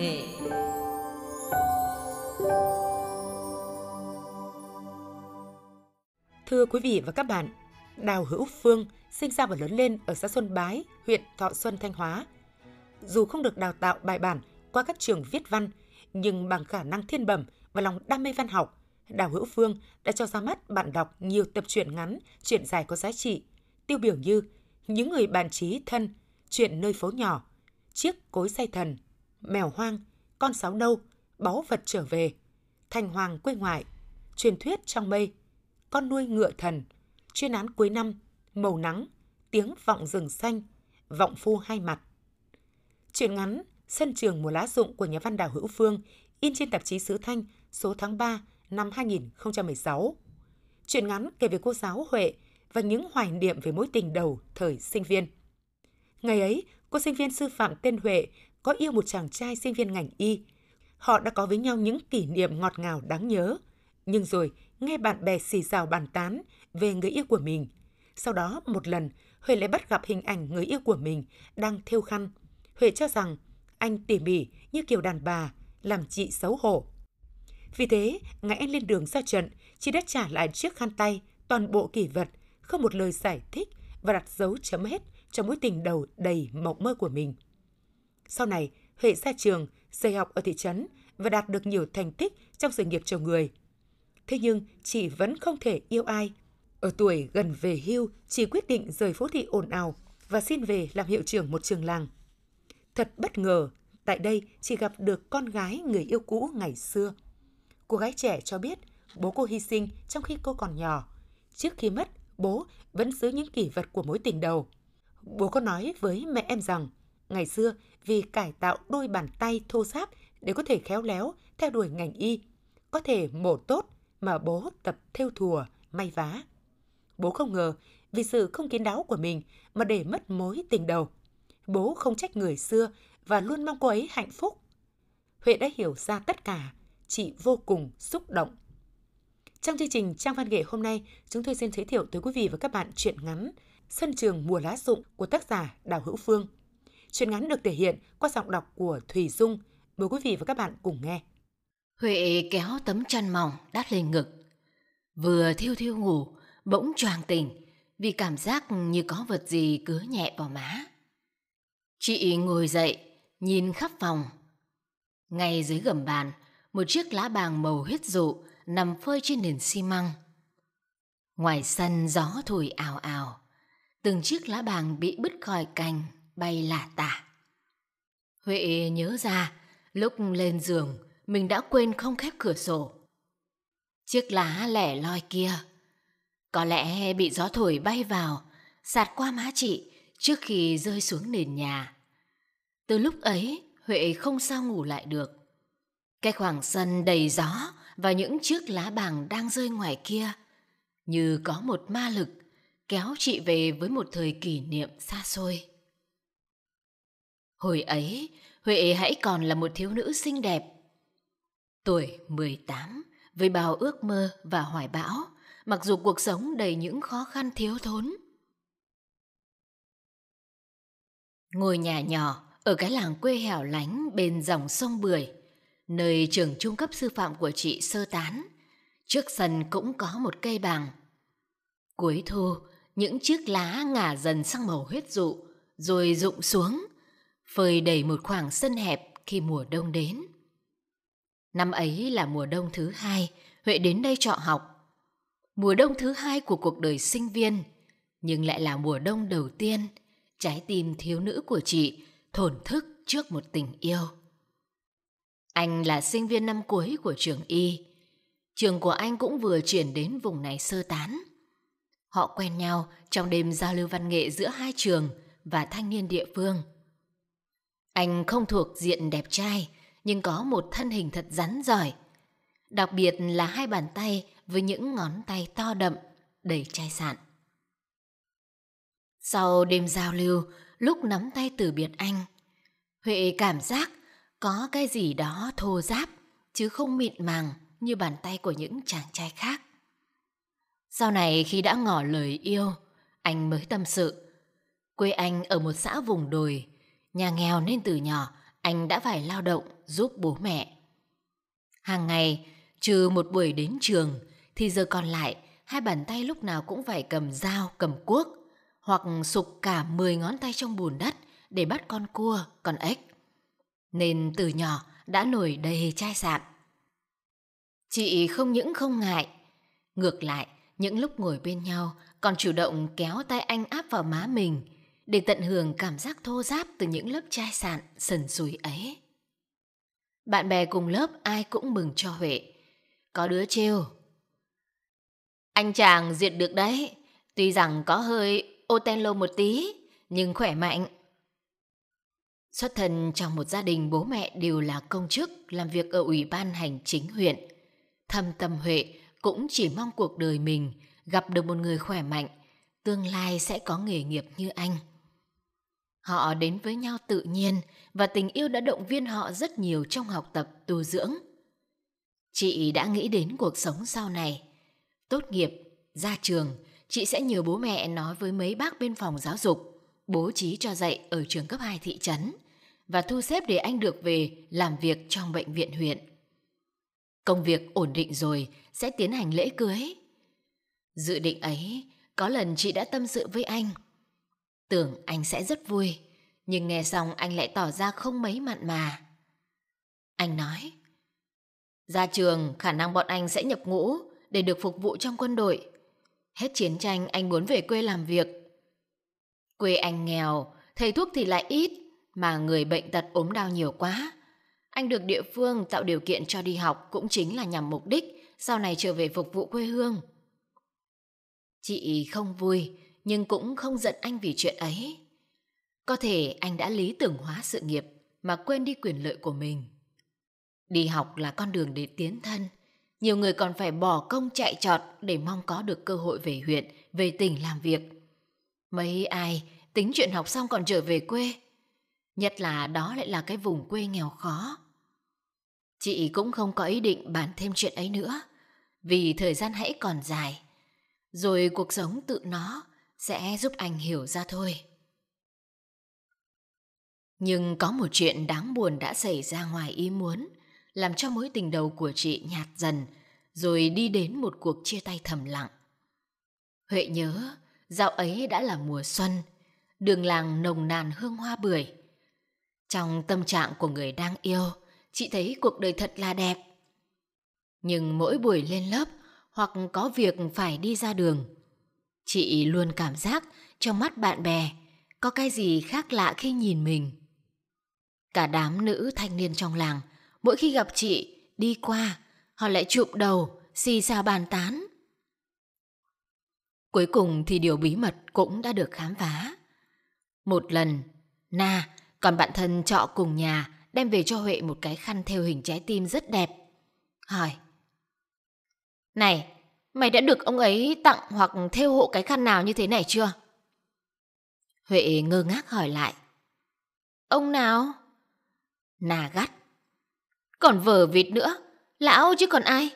nghệ Thưa quý vị và các bạn, Đào Hữu Phương sinh ra và lớn lên ở xã Xuân Bái, huyện Thọ Xuân, Thanh Hóa. Dù không được đào tạo bài bản qua các trường viết văn, nhưng bằng khả năng thiên bẩm và lòng đam mê văn học, Đào Hữu Phương đã cho ra mắt bạn đọc nhiều tập truyện ngắn, truyện dài có giá trị, tiêu biểu như Những người bạn trí thân, Chuyện nơi phố nhỏ, Chiếc cối say thần, Mèo hoang, Con sáo nâu, Báu vật trở về, Thành hoàng quê ngoại, Truyền thuyết trong mây, Con nuôi ngựa thần, Chuyên án cuối năm, Màu nắng, Tiếng vọng rừng xanh, Vọng phu hai mặt. Truyện ngắn Sân trường mùa lá rụng của nhà văn Đào Hữu Phương in trên tạp chí Sứ Thanh số tháng 3 năm 2016. Chuyện ngắn kể về cô giáo Huệ và những hoài niệm về mối tình đầu thời sinh viên. Ngày ấy, cô sinh viên sư phạm tên Huệ có yêu một chàng trai sinh viên ngành y. Họ đã có với nhau những kỷ niệm ngọt ngào đáng nhớ. Nhưng rồi, nghe bạn bè xì xào bàn tán về người yêu của mình. Sau đó, một lần, Huệ lại bắt gặp hình ảnh người yêu của mình đang thêu khăn. Huệ cho rằng anh tỉ mỉ như kiểu đàn bà, làm chị xấu hổ. Vì thế, ngày anh lên đường ra trận, chị đã trả lại chiếc khăn tay, toàn bộ kỷ vật, không một lời giải thích và đặt dấu chấm hết cho mối tình đầu đầy mộng mơ của mình. Sau này, Huệ ra trường, dạy học ở thị trấn và đạt được nhiều thành tích trong sự nghiệp chồng người. Thế nhưng, chị vẫn không thể yêu ai. Ở tuổi gần về hưu, chị quyết định rời phố thị ồn ào và xin về làm hiệu trưởng một trường làng. Thật bất ngờ, tại đây chị gặp được con gái người yêu cũ ngày xưa. Cô gái trẻ cho biết bố cô hy sinh trong khi cô còn nhỏ. Trước khi mất, bố vẫn giữ những kỷ vật của mối tình đầu. Bố có nói với mẹ em rằng, ngày xưa vì cải tạo đôi bàn tay thô ráp để có thể khéo léo theo đuổi ngành y, có thể mổ tốt mà bố tập theo thùa, may vá. Bố không ngờ vì sự không kiến đáo của mình mà để mất mối tình đầu. Bố không trách người xưa và luôn mong cô ấy hạnh phúc. Huệ đã hiểu ra tất cả, chị vô cùng xúc động. Trong chương trình Trang Văn Nghệ hôm nay, chúng tôi xin giới thiệu tới quý vị và các bạn truyện ngắn Sân trường mùa lá rụng của tác giả Đào Hữu Phương. Truyện ngắn được thể hiện qua giọng đọc của Thùy Dung. Mời quý vị và các bạn cùng nghe. Huệ kéo tấm chăn mỏng đắt lên ngực. Vừa thiêu thiêu ngủ, bỗng choàng tỉnh vì cảm giác như có vật gì cứ nhẹ vào má. Chị ngồi dậy, nhìn khắp phòng. Ngay dưới gầm bàn, một chiếc lá bàng màu huyết dụ nằm phơi trên nền xi măng. Ngoài sân gió thổi ào ào, từng chiếc lá bàng bị bứt khỏi cành bay lả tả. Huệ nhớ ra, lúc lên giường, mình đã quên không khép cửa sổ. Chiếc lá lẻ loi kia, có lẽ bị gió thổi bay vào, sạt qua má chị trước khi rơi xuống nền nhà. Từ lúc ấy, Huệ không sao ngủ lại được. Cái khoảng sân đầy gió và những chiếc lá bàng đang rơi ngoài kia, như có một ma lực kéo chị về với một thời kỷ niệm xa xôi. Hồi ấy, Huệ hãy còn là một thiếu nữ xinh đẹp. Tuổi 18, với bao ước mơ và hoài bão, mặc dù cuộc sống đầy những khó khăn thiếu thốn. Ngôi nhà nhỏ ở cái làng quê hẻo lánh bên dòng sông Bưởi, nơi trường trung cấp sư phạm của chị sơ tán. Trước sân cũng có một cây bàng. Cuối thu, những chiếc lá ngả dần sang màu huyết dụ, rồi rụng xuống, phơi đầy một khoảng sân hẹp khi mùa đông đến. Năm ấy là mùa đông thứ hai, Huệ đến đây trọ học. Mùa đông thứ hai của cuộc đời sinh viên, nhưng lại là mùa đông đầu tiên, trái tim thiếu nữ của chị thổn thức trước một tình yêu. Anh là sinh viên năm cuối của trường Y. Trường của anh cũng vừa chuyển đến vùng này sơ tán. Họ quen nhau trong đêm giao lưu văn nghệ giữa hai trường và thanh niên địa phương. Anh không thuộc diện đẹp trai, nhưng có một thân hình thật rắn giỏi. Đặc biệt là hai bàn tay với những ngón tay to đậm, đầy chai sạn. Sau đêm giao lưu, lúc nắm tay từ biệt anh. Huệ cảm giác có cái gì đó thô giáp, chứ không mịn màng như bàn tay của những chàng trai khác. Sau này khi đã ngỏ lời yêu, anh mới tâm sự. Quê anh ở một xã vùng đồi, nhà nghèo nên từ nhỏ anh đã phải lao động giúp bố mẹ. Hàng ngày, trừ một buổi đến trường, thì giờ còn lại, hai bàn tay lúc nào cũng phải cầm dao, cầm cuốc, hoặc sục cả 10 ngón tay trong bùn đất để bắt con cua, con ếch. Nên từ nhỏ đã nổi đầy chai sạn. Chị không những không ngại, ngược lại, những lúc ngồi bên nhau còn chủ động kéo tay anh áp vào má mình để tận hưởng cảm giác thô ráp từ những lớp chai sạn sần sùi ấy. Bạn bè cùng lớp ai cũng mừng cho Huệ. Có đứa trêu. Anh chàng diệt được đấy, tuy rằng có hơi Otello một tí, nhưng khỏe mạnh. Xuất thân trong một gia đình bố mẹ đều là công chức làm việc ở Ủy ban Hành chính huyện. Thâm tâm Huệ cũng chỉ mong cuộc đời mình gặp được một người khỏe mạnh, tương lai sẽ có nghề nghiệp như anh. Họ đến với nhau tự nhiên và tình yêu đã động viên họ rất nhiều trong học tập tu dưỡng. Chị đã nghĩ đến cuộc sống sau này. Tốt nghiệp, ra trường, chị sẽ nhờ bố mẹ nói với mấy bác bên phòng giáo dục, bố trí cho dạy ở trường cấp 2 thị trấn và thu xếp để anh được về làm việc trong bệnh viện huyện. Công việc ổn định rồi sẽ tiến hành lễ cưới. Dự định ấy, có lần chị đã tâm sự với anh. Tưởng anh sẽ rất vui, nhưng nghe xong anh lại tỏ ra không mấy mặn mà. Anh nói, ra trường khả năng bọn anh sẽ nhập ngũ để được phục vụ trong quân đội. Hết chiến tranh anh muốn về quê làm việc. Quê anh nghèo, thầy thuốc thì lại ít, mà người bệnh tật ốm đau nhiều quá. Anh được địa phương tạo điều kiện cho đi học cũng chính là nhằm mục đích sau này trở về phục vụ quê hương. Chị không vui, nhưng cũng không giận anh vì chuyện ấy. Có thể anh đã lý tưởng hóa sự nghiệp mà quên đi quyền lợi của mình. Đi học là con đường để tiến thân. Nhiều người còn phải bỏ công chạy trọt để mong có được cơ hội về huyện, về tỉnh làm việc. Mấy ai tính chuyện học xong còn trở về quê. Nhất là đó lại là cái vùng quê nghèo khó. Chị cũng không có ý định bàn thêm chuyện ấy nữa, vì thời gian hãy còn dài. Rồi cuộc sống tự nó sẽ giúp anh hiểu ra thôi. Nhưng có một chuyện đáng buồn đã xảy ra ngoài ý muốn, làm cho mối tình đầu của chị nhạt dần, rồi đi đến một cuộc chia tay thầm lặng. Huệ nhớ, dạo ấy đã là mùa xuân, đường làng nồng nàn hương hoa bưởi. Trong tâm trạng của người đang yêu, chị thấy cuộc đời thật là đẹp. Nhưng mỗi buổi lên lớp hoặc có việc phải đi ra đường, chị luôn cảm giác trong mắt bạn bè có cái gì khác lạ khi nhìn mình. Cả đám nữ thanh niên trong làng, mỗi khi gặp chị đi qua, họ lại chụp đầu, xì xào bàn tán. Cuối cùng thì điều bí mật cũng đã được khám phá. Một lần, Na còn bạn thân trọ cùng nhà đem về cho Huệ một cái khăn theo hình trái tim rất đẹp. Hỏi. Này, mày đã được ông ấy tặng hoặc theo hộ cái khăn nào như thế này chưa? Huệ ngơ ngác hỏi lại. Ông nào? Nà gắt. Còn vờ vịt nữa, lão chứ còn ai?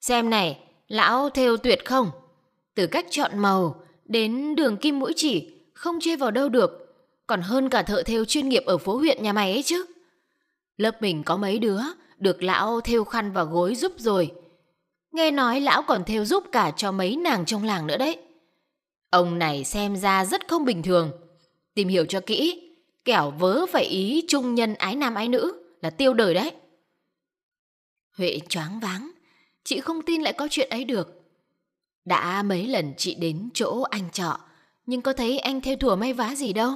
Xem này, lão theo tuyệt không? Từ cách chọn màu đến đường kim mũi chỉ, không chê vào đâu được. Còn hơn cả thợ theo chuyên nghiệp ở phố huyện nhà mày ấy chứ. Lớp mình có mấy đứa được lão thêu khăn và gối giúp rồi. Nghe nói lão còn theo giúp cả cho mấy nàng trong làng nữa đấy. Ông này xem ra rất không bình thường. Tìm hiểu cho kỹ, kẻo vớ phải ý trung nhân ái nam ái nữ là tiêu đời đấy. Huệ choáng váng, chị không tin lại có chuyện ấy được. Đã mấy lần chị đến chỗ anh trọ, nhưng có thấy anh theo thùa may vá gì đâu.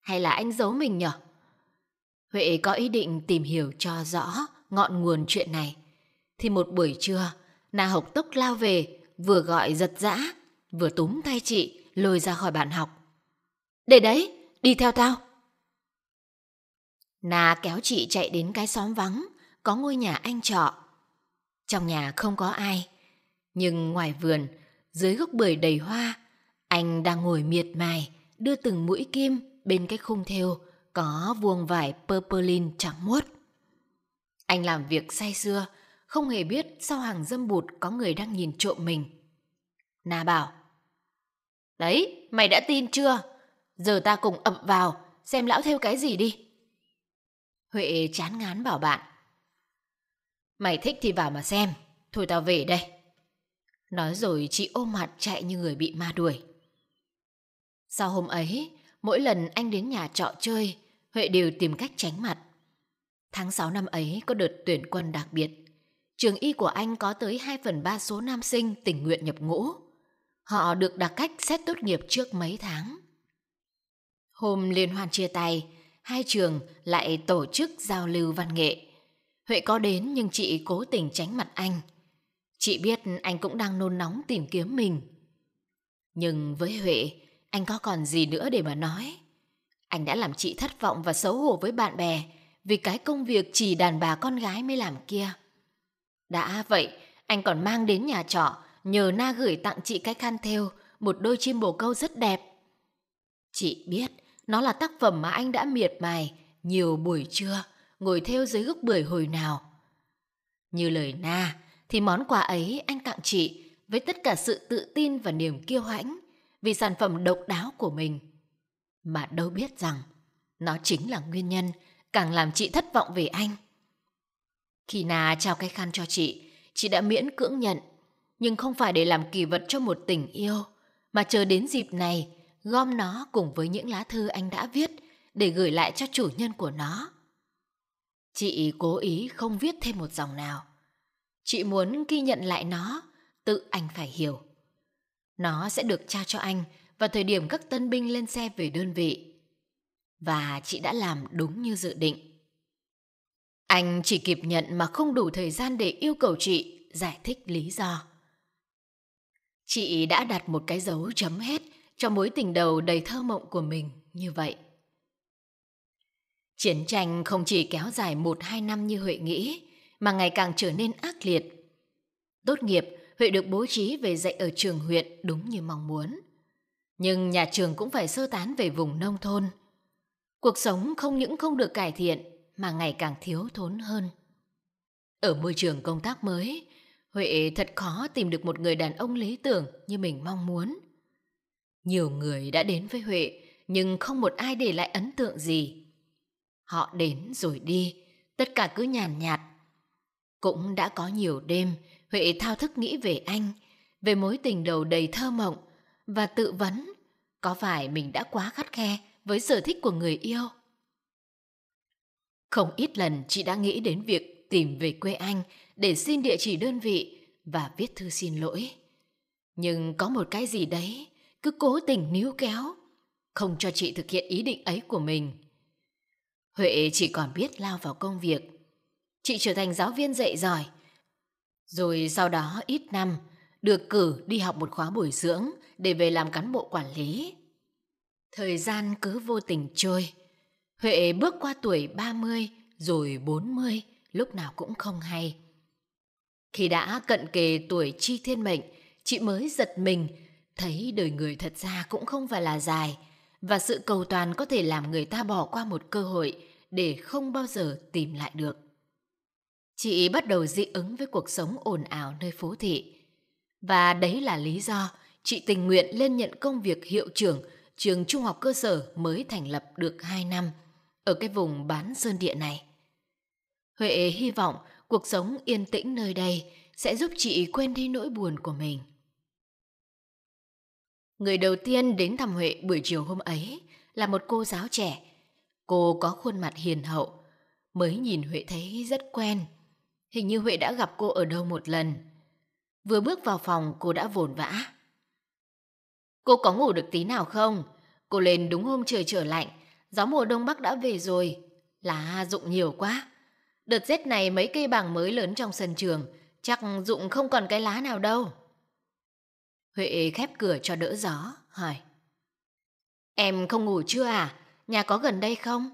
Hay là anh giấu mình nhở? Huệ có ý định tìm hiểu cho rõ ngọn nguồn chuyện này. Thì một buổi trưa, Na Học Tốc lao về, vừa gọi giật giã, vừa túm tay chị lôi ra khỏi bàn học. Để đấy, đi theo tao. Na kéo chị chạy đến cái xóm vắng, có ngôi nhà anh trọ. Trong nhà không có ai, nhưng ngoài vườn, dưới gốc bưởi đầy hoa, anh đang ngồi miệt mài, đưa từng mũi kim bên cái khung thêu có vuông vải purpurlin trắng muốt. Anh làm việc say sưa, không hề biết sau hàng dâm bụt có người đang nhìn trộm mình. Na bảo, Đấy, mày đã tin chưa? Giờ ta cùng ập vào, xem lão theo cái gì đi. Huệ chán ngán bảo bạn. Mày thích thì vào mà xem, thôi tao về đây. Nói rồi chị ôm mặt chạy như người bị ma đuổi. Sau hôm ấy, mỗi lần anh đến nhà trọ chơi, Huệ đều tìm cách tránh mặt. Tháng 6 năm ấy có đợt tuyển quân đặc biệt. Trường y của anh có tới 2 phần 3 số nam sinh tình nguyện nhập ngũ. Họ được đặt cách xét tốt nghiệp trước mấy tháng. Hôm liên hoan chia tay, hai trường lại tổ chức giao lưu văn nghệ. Huệ có đến nhưng chị cố tình tránh mặt anh. Chị biết anh cũng đang nôn nóng tìm kiếm mình. Nhưng với Huệ, anh có còn gì nữa để mà nói. Anh đã làm chị thất vọng và xấu hổ với bạn bè vì cái công việc chỉ đàn bà con gái mới làm kia. Đã vậy, anh còn mang đến nhà trọ nhờ Na gửi tặng chị cái khăn thêu, một đôi chim bồ câu rất đẹp. Chị biết nó là tác phẩm mà anh đã miệt mài nhiều buổi trưa ngồi theo dưới gốc bưởi hồi nào. Như lời Na, thì món quà ấy anh tặng chị với tất cả sự tự tin và niềm kiêu hãnh vì sản phẩm độc đáo của mình. Mà đâu biết rằng nó chính là nguyên nhân càng làm chị thất vọng về anh. Khi Na trao cái khăn cho chị, chị đã miễn cưỡng nhận, nhưng không phải để làm kỳ vật cho một tình yêu, mà chờ đến dịp này gom nó cùng với những lá thư anh đã viết để gửi lại cho chủ nhân của nó. Chị cố ý không viết thêm một dòng nào. Chị muốn ghi nhận lại nó, tự anh phải hiểu. Nó sẽ được trao cho anh vào thời điểm các tân binh lên xe về đơn vị. Và chị đã làm đúng như dự định. Anh chỉ kịp nhận mà không đủ thời gian để yêu cầu chị giải thích lý do. Chị đã đặt một cái dấu chấm hết cho mối tình đầu đầy thơ mộng của mình như vậy. Chiến tranh không chỉ kéo dài một hai năm như Huệ nghĩ, mà ngày càng trở nên ác liệt. Tốt nghiệp, Huệ được bố trí về dạy ở trường huyện đúng như mong muốn. Nhưng nhà trường cũng phải sơ tán về vùng nông thôn. Cuộc sống không những không được cải thiện mà ngày càng thiếu thốn hơn. Ở môi trường công tác mới, Huệ thật khó tìm được một người đàn ông lý tưởng như mình mong muốn. Nhiều người đã đến với Huệ, nhưng không một ai để lại ấn tượng gì. Họ đến rồi đi, tất cả cứ nhàn nhạt. Cũng đã có nhiều đêm, Huệ thao thức nghĩ về anh, về mối tình đầu đầy thơ mộng và tự vấn có phải mình đã quá khắt khe với sở thích của người yêu. Không ít lần chị đã nghĩ đến việc tìm về quê anh để xin địa chỉ đơn vị và viết thư xin lỗi. Nhưng có một cái gì đấy cứ cố tình níu kéo, không cho chị thực hiện ý định ấy của mình. Huệ chỉ còn biết lao vào công việc. Chị trở thành giáo viên dạy giỏi. Rồi sau đó ít năm, được cử đi học một khóa bồi dưỡng để về làm cán bộ quản lý. Thời gian cứ vô tình trôi. Huệ bước qua tuổi 30 rồi 40, lúc nào cũng không hay. Khi đã cận kề tuổi chi thiên mệnh, chị mới giật mình thấy đời người thật ra cũng không phải là dài và sự cầu toàn có thể làm người ta bỏ qua một cơ hội để không bao giờ tìm lại được. Chị bắt đầu dị ứng với cuộc sống ồn ào nơi phố thị. Và đấy là lý do chị tình nguyện lên nhận công việc hiệu trưởng trường trung học cơ sở mới thành lập được 2 năm ở cái vùng bán sơn địa này. Huệ hy vọng cuộc sống yên tĩnh nơi đây sẽ giúp chị quên đi nỗi buồn của mình. Người đầu tiên đến thăm Huệ buổi chiều hôm ấy là một cô giáo trẻ. Cô có khuôn mặt hiền hậu, mới nhìn Huệ thấy rất quen. Hình như Huệ đã gặp cô ở đâu một lần. Vừa bước vào phòng cô đã vồn vã. Cô có ngủ được tí nào không? Cô lên đúng hôm trời trở lạnh, gió mùa đông bắc đã về rồi. Lá rụng nhiều quá. Đợt rét này mấy cây bàng mới lớn trong sân trường, chắc rụng không còn cái lá nào đâu. Huệ khép cửa cho đỡ gió, hỏi. Em không ngủ chưa à? Nhà có gần đây không?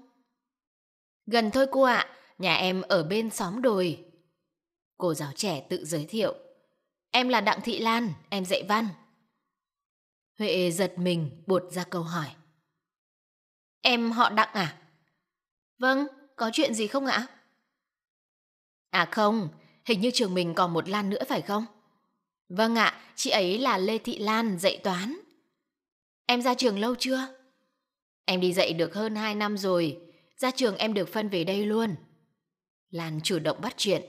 Gần thôi cô ạ, nhà em ở bên xóm đồi. Cô giáo trẻ tự giới thiệu. Em là Đặng Thị Lan, em dạy văn. Huệ giật mình buột ra câu hỏi. Em họ Đặng à? Vâng, có chuyện gì không ạ? À không, hình như trường mình còn một Lan nữa phải không? Vâng ạ, chị ấy là Lê Thị Lan, dạy toán. Em ra trường lâu chưa? Em đi dạy được hơn 2 năm rồi. ra trường em được phân về đây luôn. Lan chủ động bắt chuyện.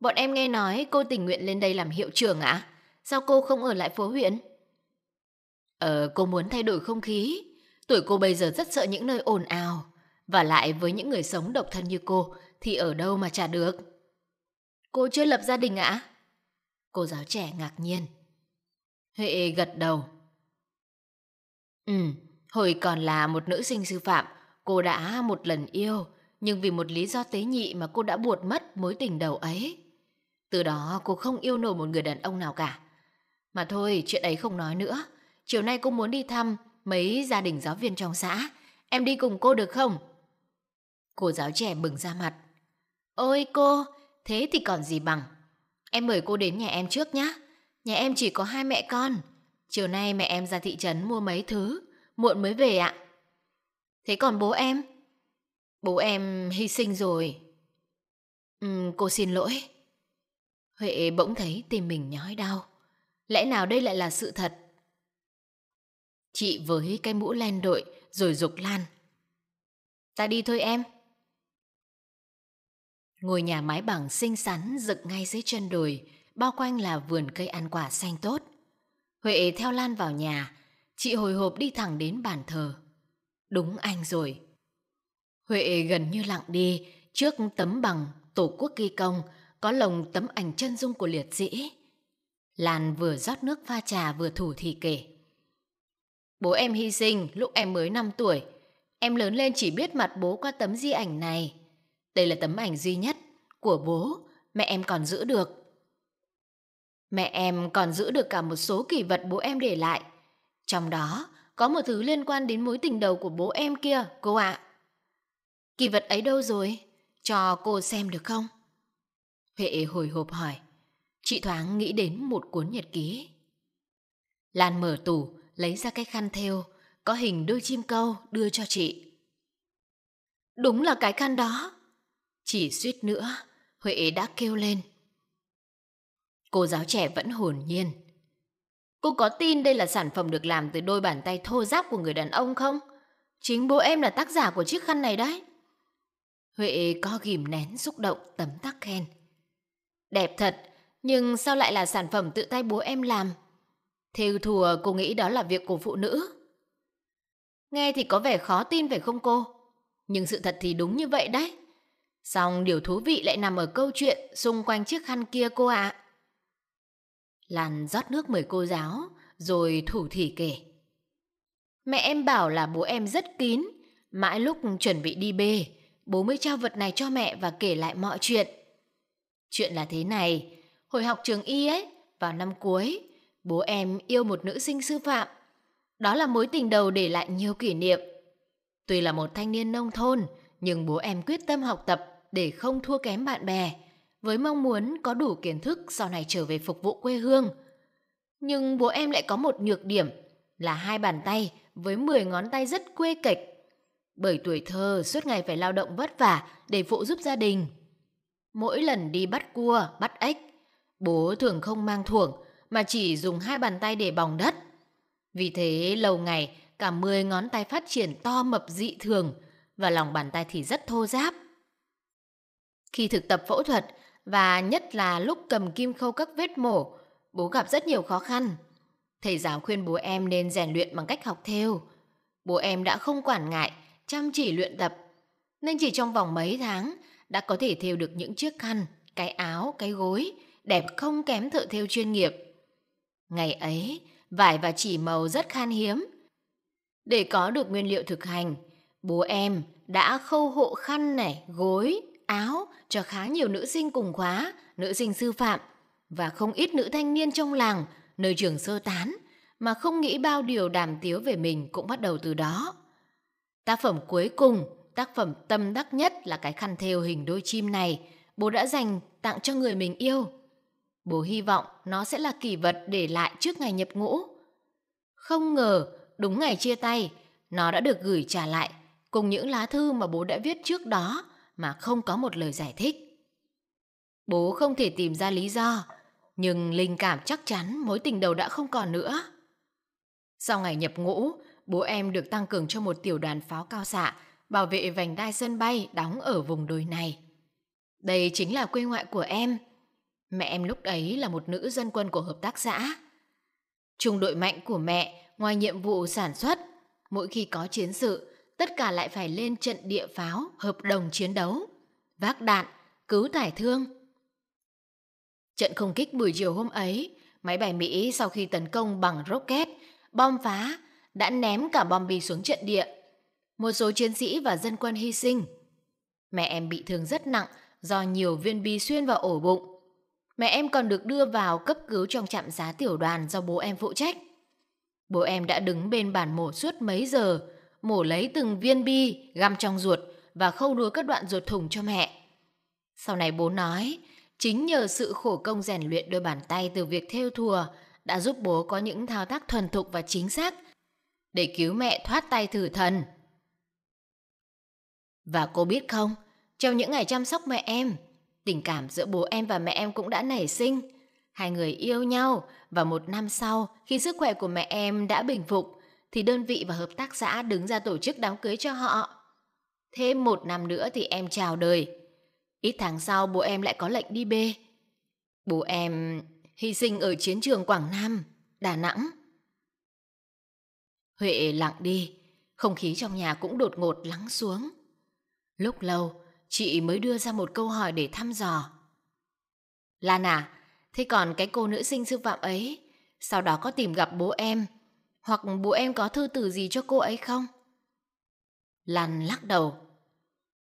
Bọn em nghe nói cô tình nguyện lên đây làm hiệu trưởng ạ? À? Sao cô không ở lại phố huyện? Ờ, cô muốn thay đổi không khí. Tuổi cô bây giờ rất sợ những nơi ồn ào. Và lại với những người sống độc thân như cô thì ở đâu mà trả được. Cô chưa lập gia đình ạ? À? Cô giáo trẻ ngạc nhiên. Huệ gật đầu. Ừ, hồi còn là một nữ sinh sư phạm, cô đã một lần yêu, nhưng vì một lý do tế nhị mà cô đã buột mất mối tình đầu ấy. Từ đó cô không yêu nổi một người đàn ông nào cả. Mà thôi, chuyện ấy không nói nữa. Chiều nay cô muốn đi thăm mấy gia đình giáo viên trong xã. Em đi cùng cô được không? Cô giáo trẻ bừng ra mặt. Ôi cô, thế thì còn gì bằng. Em mời cô đến nhà em trước nhé. Nhà em chỉ có hai mẹ con. Chiều nay mẹ em ra thị trấn mua mấy thứ. Muộn mới về ạ. Thế còn bố em? Bố em hy sinh rồi. Ừ, cô xin lỗi. Huệ bỗng thấy tim mình nhói đau. Lẽ nào đây lại là sự thật? Chị với cái mũ len đội rồi dục Lan. Ta đi thôi em. Ngôi nhà mái bằng xinh xắn dựng ngay dưới chân đồi, bao quanh là vườn cây ăn quả xanh tốt. Huệ theo Lan vào nhà, chị hồi hộp đi thẳng đến bàn thờ. Đúng anh rồi. Huệ gần như lặng đi trước tấm bằng Tổ quốc ghi công có lồng tấm ảnh chân dung của liệt sĩ. Lan vừa rót nước pha trà vừa thủ thì kể. Bố em hy sinh lúc em mới 5 tuổi. Em lớn lên chỉ biết mặt bố qua tấm di ảnh này. Đây là tấm ảnh duy nhất của bố, mẹ em còn giữ được. Mẹ em còn giữ được cả một số kỷ vật bố em để lại. Trong đó có một thứ liên quan đến mối tình đầu của bố em kia, cô ạ. Kỳ vật ấy đâu rồi? Cho cô xem được không? Huệ hồi hộp hỏi. Chị thoáng nghĩ đến một cuốn nhật ký. Lan mở tủ, lấy ra cái khăn thêu, có hình đôi chim câu đưa cho chị. Đúng là cái khăn đó. Chỉ suýt nữa, Huệ đã kêu lên. Cô giáo trẻ vẫn hồn nhiên. Cô có tin đây là sản phẩm được làm từ đôi bàn tay thô ráp của người đàn ông không? Chính bố em là tác giả của chiếc khăn này đấy. Huệ co ghim nén xúc động tấm tắc khen. Đẹp thật, nhưng sao lại là sản phẩm tự tay bố em làm? Theo thùa cô nghĩ đó là việc của phụ nữ. Nghe thì có vẻ khó tin phải không cô? Nhưng sự thật thì đúng như vậy đấy. Xong điều thú vị lại nằm ở câu chuyện xung quanh chiếc khăn kia cô ạ. À. Lan rót nước mời cô giáo, rồi thủ thỉ kể. Mẹ em bảo là bố em rất kín, mãi lúc chuẩn bị đi bê, bố mới trao vật này cho mẹ và kể lại mọi chuyện. Chuyện là thế này, hồi học trường y ấy, vào năm cuối, bố em yêu một nữ sinh sư phạm. Đó là mối tình đầu để lại nhiều kỷ niệm. Tuy là một thanh niên nông thôn, nhưng bố em quyết tâm học tập để không thua kém bạn bè, với mong muốn có đủ kiến thức sau này trở về phục vụ quê hương. Nhưng bố em lại có một nhược điểm là hai bàn tay với 10 ngón tay rất quê kịch. Bởi tuổi thơ suốt ngày phải lao động vất vả để phụ giúp gia đình. Mỗi lần đi bắt cua, bắt ếch, bố thường không mang thuồng mà chỉ dùng hai bàn tay để bòng đất. Vì thế lâu ngày cả 10 ngón tay phát triển to mập dị thường và lòng bàn tay thì rất thô ráp. Khi thực tập phẫu thuật và nhất là lúc cầm kim khâu các vết mổ, bố gặp rất nhiều khó khăn. Thầy giáo khuyên bố em nên rèn luyện bằng cách học theo. Bố em đã không quản ngại, chăm chỉ luyện tập. Nên chỉ trong vòng mấy tháng đã có thể thêu được những chiếc khăn, cái áo, cái gối, đẹp không kém thợ thêu chuyên nghiệp. Ngày ấy, vải và chỉ màu rất khan hiếm. Để có được nguyên liệu thực hành, bố em đã khâu hộ khăn này, gối, áo cho khá nhiều nữ sinh cùng khóa, nữ sinh sư phạm và không ít nữ thanh niên trong làng, nơi trường sơ tán, mà không nghĩ bao điều đàm tiếu về mình cũng bắt đầu từ đó. Tác phẩm cuối cùng, tác phẩm tâm đắc nhất là cái khăn thêu hình đôi chim này, bố đã dành tặng cho người mình yêu. Bố hy vọng nó sẽ là kỷ vật để lại trước ngày nhập ngũ. Không ngờ, đúng ngày chia tay, nó đã được gửi trả lại cùng những lá thư mà bố đã viết trước đó mà không có một lời giải thích. Bố không thể tìm ra lý do, nhưng linh cảm chắc chắn mối tình đầu đã không còn nữa. Sau ngày nhập ngũ, bố em được tăng cường cho một tiểu đoàn pháo cao xạ bảo vệ vành đai sân bay đóng ở vùng đồi này. Đây chính là quê ngoại của em. Mẹ em lúc ấy là một nữ dân quân của hợp tác xã. Trung đội mạnh của mẹ, ngoài nhiệm vụ sản xuất, mỗi khi có chiến sự, tất cả lại phải lên trận địa pháo, hợp đồng chiến đấu, vác đạn, cứu tải thương. Trận không kích buổi chiều hôm ấy, máy bay Mỹ sau khi tấn công bằng rocket, bom phá, đã ném cả bom bi xuống trận địa. Một số chiến sĩ và dân quân hy sinh. Mẹ em bị thương rất nặng do nhiều viên bi xuyên vào ổ bụng. Mẹ em còn được đưa vào cấp cứu trong trạm giá tiểu đoàn do bố em phụ trách. Bố em đã đứng bên bàn mổ suốt mấy giờ, mổ lấy từng viên bi, găm trong ruột và khâu đuôi các đoạn ruột thủng cho mẹ. Sau này bố nói, chính nhờ sự khổ công rèn luyện đôi bàn tay từ việc theo thùa đã giúp bố có những thao tác thuần thục và chính xác để cứu mẹ thoát tay thử thần. Và cô biết không, trong những ngày chăm sóc mẹ em, tình cảm giữa bố em và mẹ em cũng đã nảy sinh. Hai người yêu nhau và một năm sau, khi sức khỏe của mẹ em đã bình phục, thì đơn vị và hợp tác xã đứng ra tổ chức đám cưới cho họ. Thêm một năm nữa thì em chào đời. Ít tháng sau bố em lại có lệnh đi bê. Bố em hy sinh ở chiến trường Quảng Nam, Đà Nẵng. Huệ lặng đi, không khí trong nhà cũng đột ngột lắng xuống. Lúc lâu, chị mới đưa ra một câu hỏi để thăm dò. Lan à, thế còn cái cô nữ sinh sư phạm ấy, sau đó có tìm gặp bố em, hoặc bố em có thư từ gì cho cô ấy không? Lan lắc đầu.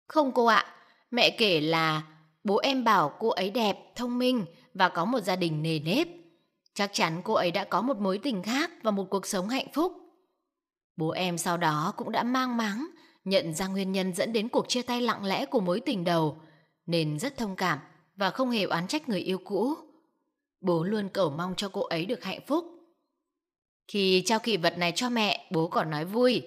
Không cô ạ, mẹ kể là bố em bảo cô ấy đẹp, thông minh và có một gia đình nề nếp. Chắc chắn cô ấy đã có một mối tình khác và một cuộc sống hạnh phúc. Bố em sau đó cũng đã mang máng nhận ra nguyên nhân dẫn đến cuộc chia tay lặng lẽ của mối tình đầu, nên rất thông cảm và không hề oán trách người yêu cũ. Bố luôn cầu mong cho cô ấy được hạnh phúc. Khi trao kỷ vật này cho mẹ, bố còn nói vui.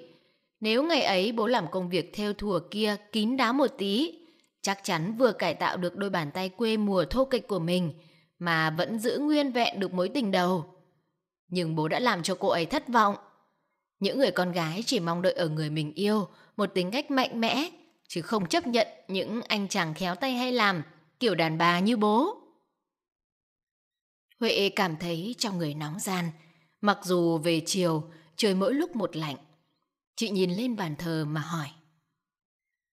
Nếu ngày ấy bố làm công việc theo thùa kia kín đáo một tí, chắc chắn vừa cải tạo được đôi bàn tay quê mùa thô kịch của mình, mà vẫn giữ nguyên vẹn được mối tình đầu. Nhưng bố đã làm cho cô ấy thất vọng. Những người con gái chỉ mong đợi ở người mình yêu một tính cách mạnh mẽ, chứ không chấp nhận những anh chàng khéo tay hay làm, kiểu đàn bà như bố. Huệ cảm thấy trong người nóng gian, mặc dù về chiều trời mỗi lúc một lạnh. Chị nhìn lên bàn thờ mà hỏi.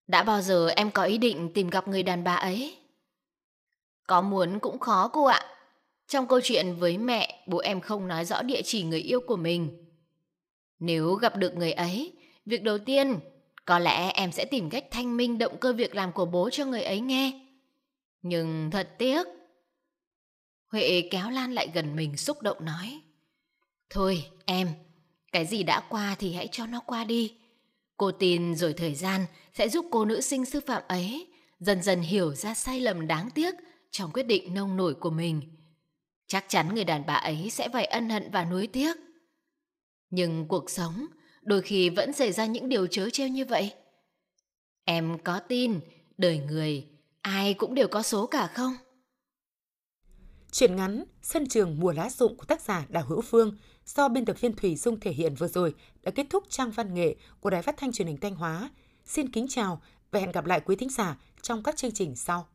Đã bao giờ em có ý định tìm gặp người đàn bà ấy? Có muốn cũng khó cô ạ. Trong câu chuyện với mẹ, bố em không nói rõ địa chỉ người yêu của mình. Nếu gặp được người ấy, việc đầu tiên có lẽ em sẽ tìm cách thanh minh động cơ việc làm của bố cho người ấy nghe. Nhưng thật tiếc. Huệ kéo Lan lại gần mình xúc động nói. Thôi em, cái gì đã qua thì hãy cho nó qua đi. Cô tin rồi thời gian sẽ giúp cô nữ sinh sư phạm ấy dần dần hiểu ra sai lầm đáng tiếc trong quyết định nông nổi của mình. Chắc chắn người đàn bà ấy sẽ phải ân hận và nuối tiếc. Nhưng cuộc sống đôi khi vẫn xảy ra những điều chớ treo như vậy. Em có tin đời người ai cũng đều có số cả không? Chuyện ngắn, Sân trường mùa lá rụng của tác giả Đào Hữu Phương do biên tập viên Thủy Dung thể hiện vừa rồi đã kết thúc trang văn nghệ của Đài Phát thanh Truyền hình Thanh Hóa. Xin kính chào và hẹn gặp lại quý thính giả trong các chương trình sau.